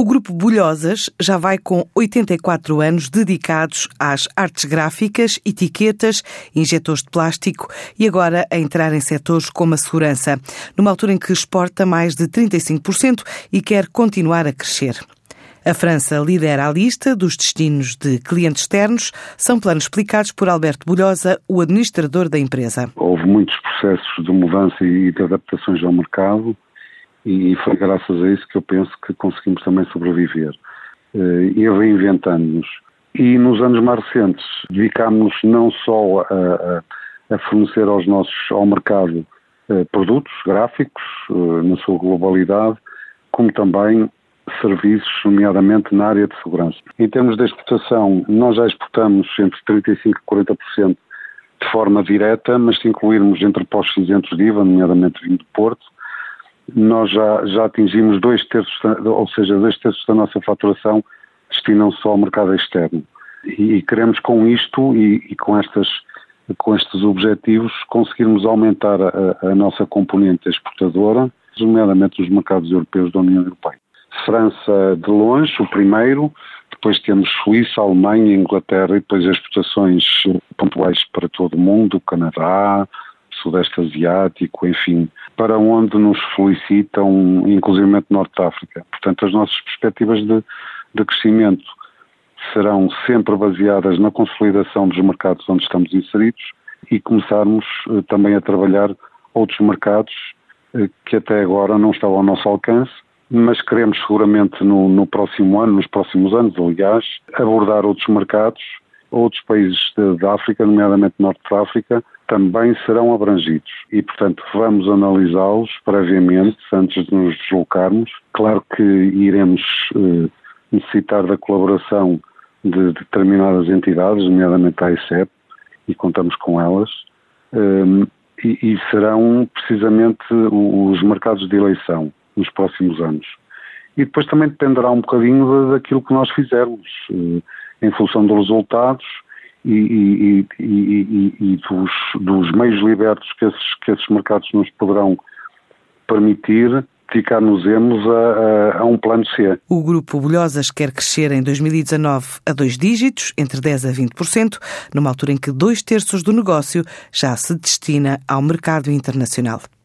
O Grupo Bulhosas já vai com 84 anos dedicados às artes gráficas, etiquetas, injetores de plástico e agora a entrar em setores como a segurança, numa altura em que exporta mais de 35% e quer continuar a crescer. A França lidera a lista dos destinos de clientes externos. São planos explicados por Alberto Bulhosa, o administrador da empresa. Houve muitos processos de mudança e de adaptações ao mercado e foi graças a isso que eu penso que conseguimos também sobreviver. Eh, e reinventando-nos. E nos anos mais recentes dedicámos-nos não só a, a, fornecer aos nossos, ao mercado eh, produtos gráficos eh, na sua globalidade, como também serviços, nomeadamente na área de segurança. Em termos de exportação, nós já exportamos entre 35% e 40% de forma direta, mas se incluirmos entre postos isentos de IVA, nomeadamente vindo do Porto, nós já, já atingimos dois terços, ou seja, dois terços da nossa faturação destinam-se ao mercado externo. E, e queremos com isto e, e, com, estas, com estes objetivos conseguirmos aumentar a, a nossa componente exportadora, nomeadamente os mercados europeus da União Europeia. França de longe, o primeiro, depois temos Suíça, Alemanha, Inglaterra e depois exportações pontuais para todo o mundo, Canadá, Sudeste Asiático, enfim, para onde nos felicitam, inclusive Norte de África. Portanto, as nossas perspectivas de, de crescimento serão sempre baseadas na consolidação dos mercados onde estamos inseridos e começarmos eh, também a trabalhar outros mercados eh, que até agora não estavam ao nosso alcance, mas queremos seguramente no, no próximo ano, nos próximos anos, aliás, abordar outros mercados, outros países da África, nomeadamente Norte de África, também serão abrangidos e, portanto, vamos analisá-los previamente, antes de nos deslocarmos. Claro que iremos eh, necessitar da colaboração de determinadas entidades, nomeadamente a ICEP, e contamos com elas, eh, e, e, serão precisamente os mercados de eleição nos próximos anos. E depois também dependerá um bocadinho daquilo que nós fizermos, eh, em função dos resultados e, e, e, e dos, dos, meios libertos que esses, que esses mercados nos poderão permitir, dedicar-nos-emos a, a, a, um plano C. O Grupo Bolhosas quer crescer em 2019 a dois dígitos, entre 10% a 20%, numa altura em que dois terços do negócio já se destina ao mercado internacional.